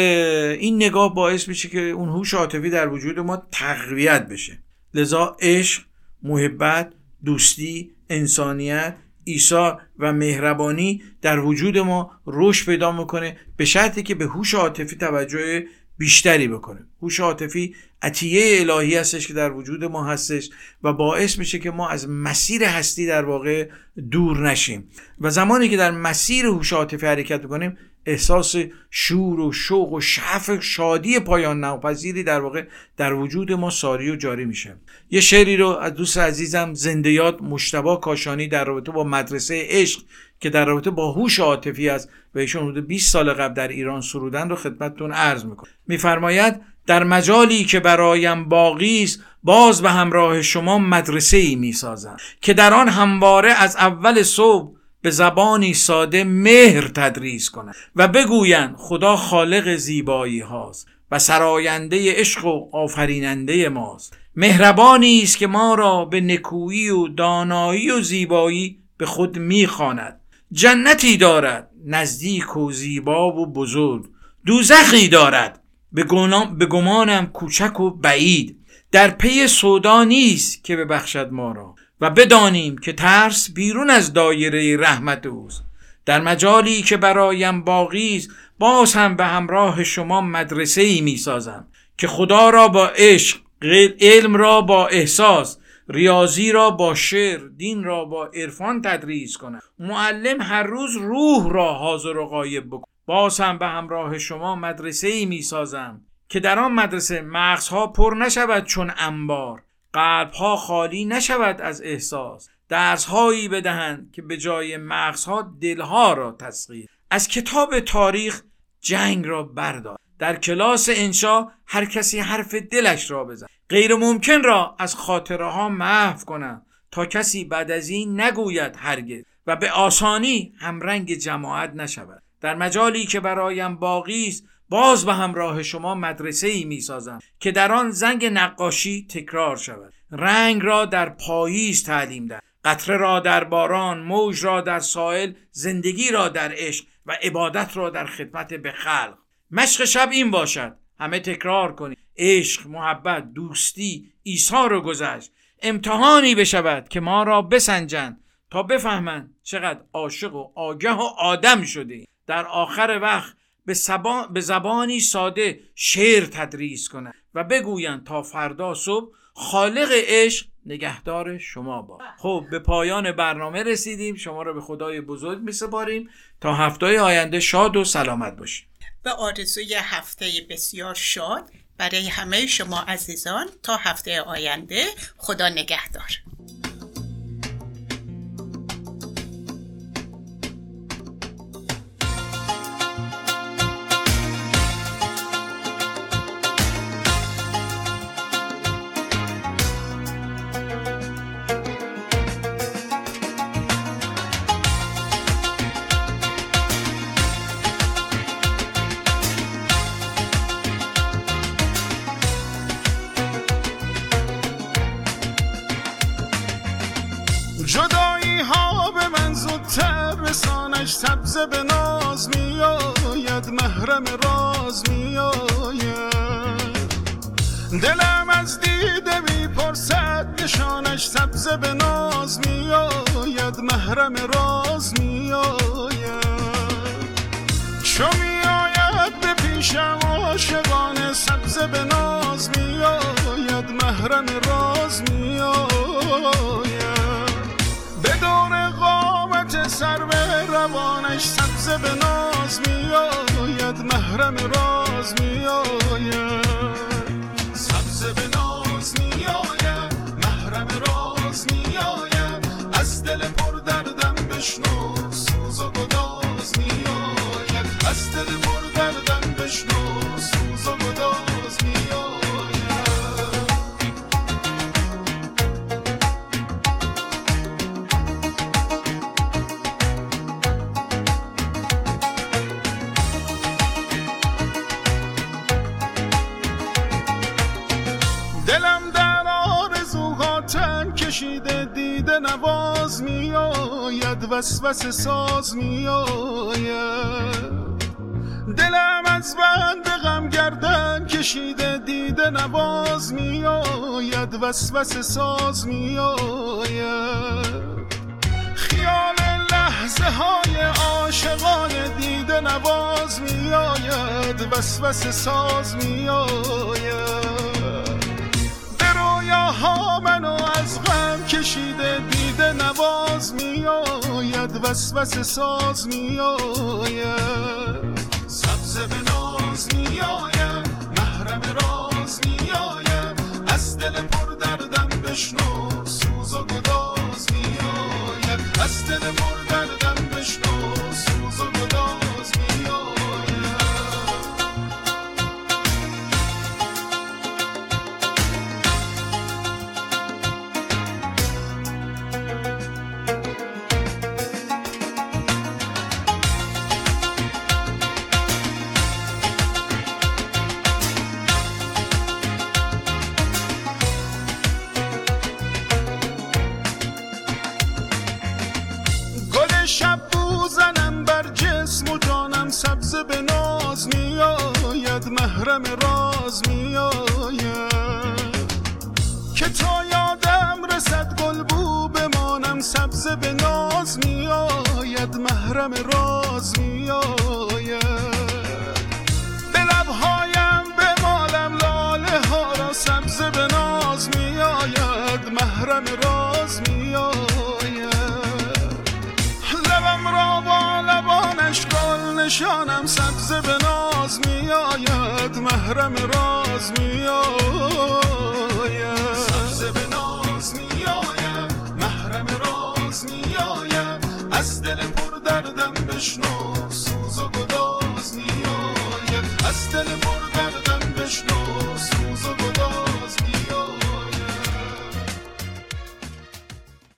این نگاه باعث میشه که اون هوش عاطفی در وجود ما تقویت بشه. لذا عشق محبت دوستی انسانیت ایثار و مهربانی در وجود ما رشد پیدا می‌کنه به شرطی که به هوش عاطفی توجه بیشتری بکنه. هوش عاطفی عطیه الهی هستش که در وجود ما هستش و باعث میشه که ما از مسیر هستی در واقع دور نشیم. و زمانی که در مسیر هوش عاطفی حرکت می‌کنیم احساس شور و شوق و شعف شادی پایان ناپذیری در واقع در وجود ما ساری و جاری میشه. یه شعری رو از دوست عزیزم زنده یاد مشتبا کاشانی در رابطه با مدرسه عشق که در رابطه با هوش عاطفی است و ایشون حدود 20 سال قبل در ایران سرودن رو خدمتتون عرض می‌کنه میفرماید در مجالی که برایم باقی است باز به همراه شما مدرسه ای می‌سازم که در آن همواره از اول صبح به زبانی ساده مهر تدریس کنند و بگویند خدا خالق زیبایی هاست و سراینده عشق و آفریننده ماست. مهربانی است که ما را به نکویی و دانایی و زیبایی به خود می‌خواند. جنتی دارد نزدیک و زیبا و بزرگ. دوزخی دارد به گمانم کوچک و بعید. در پی سودا نیست که ببخشد ما را. و بدانیم که ترس بیرون از دایره رحمت اوست. در مجالی که برایم باقی باز هم به همراه شما مدرسه ای می سازم که خدا را با عشق علم را با احساس ریاضی را با شعر دین را با عرفان تدریس کنم. معلم هر روز روح را حاضر و غایب بکن. باز هم به همراه شما مدرسه ای می سازم که در آن مدرسه مغزها پر نشود چون انبار. قلبها خالی نشود از احساس. درسهایی بدهند که به جای مغزها دلها را تسخیر. از کتاب تاریخ جنگ را بردار. در کلاس انشا هر کسی حرف دلش را بزن. غیر ممکن را از خاطره ها محو کنم تا کسی بعد از این نگوید هرگز و به آسانی همرنگ جماعت نشود. در مجالی که برایم باقی است باز به همراه شما مدرسه ای می سازم که در آن زنگ نقاشی تکرار شود. رنگ را در پاییز تعلیم دهد قطره را در باران موج را در سائل زندگی را در عشق و عبادت را در خدمت به خلق. مشق شب این باشد. همه تکرار کنید. عشق محبت دوستی رو گذشت. امتحانی بشود که ما را بسنجند تا بفهمند چقدر عاشق و آگه و آدم شده در آخر وقت به, به زبانی ساده شعر تدریس کنند و بگویند تا فردا صبح خالق عشق نگهدار شما با. خب به پایان برنامه رسیدیم. شما را به خدای بزرگ می سپاریم تا هفته آینده شاد و سلامت باشیم به آرزوی هفته بسیار شاد برای همه شما عزیزان. تا هفته آینده خدا نگهدار. به ناز میآید محرم راز میآید. دلم از دیده می‌پرسد نشانش سبز به ناز میآید محرم راز میآید. چو میآید به پیشم عاشقانه سبز به ناز میآید محرم راز میآید سر به روانش سبز به ناز میآید محرم راز میآید. سبز به ناز میآید محرم راز میآید. از دل پر دردم بشنو سوز و گداز میآید. از دل پر دردم بشنو. آید وسوس ساز می آید دلم از بند غم گردن کشیده دیده نواز می آید وسوس ساز می خیال لحظه های عاشقان دیده نواز می آید وسوس ساز می آید ها منو از غم کشیده دیده نواز میآید وسوس ساز میآید. سبز به ناز میآید محرم راز میآید از دل پر دردم بشنو سوز و گداز میآید. از دل پر دردم بشنو.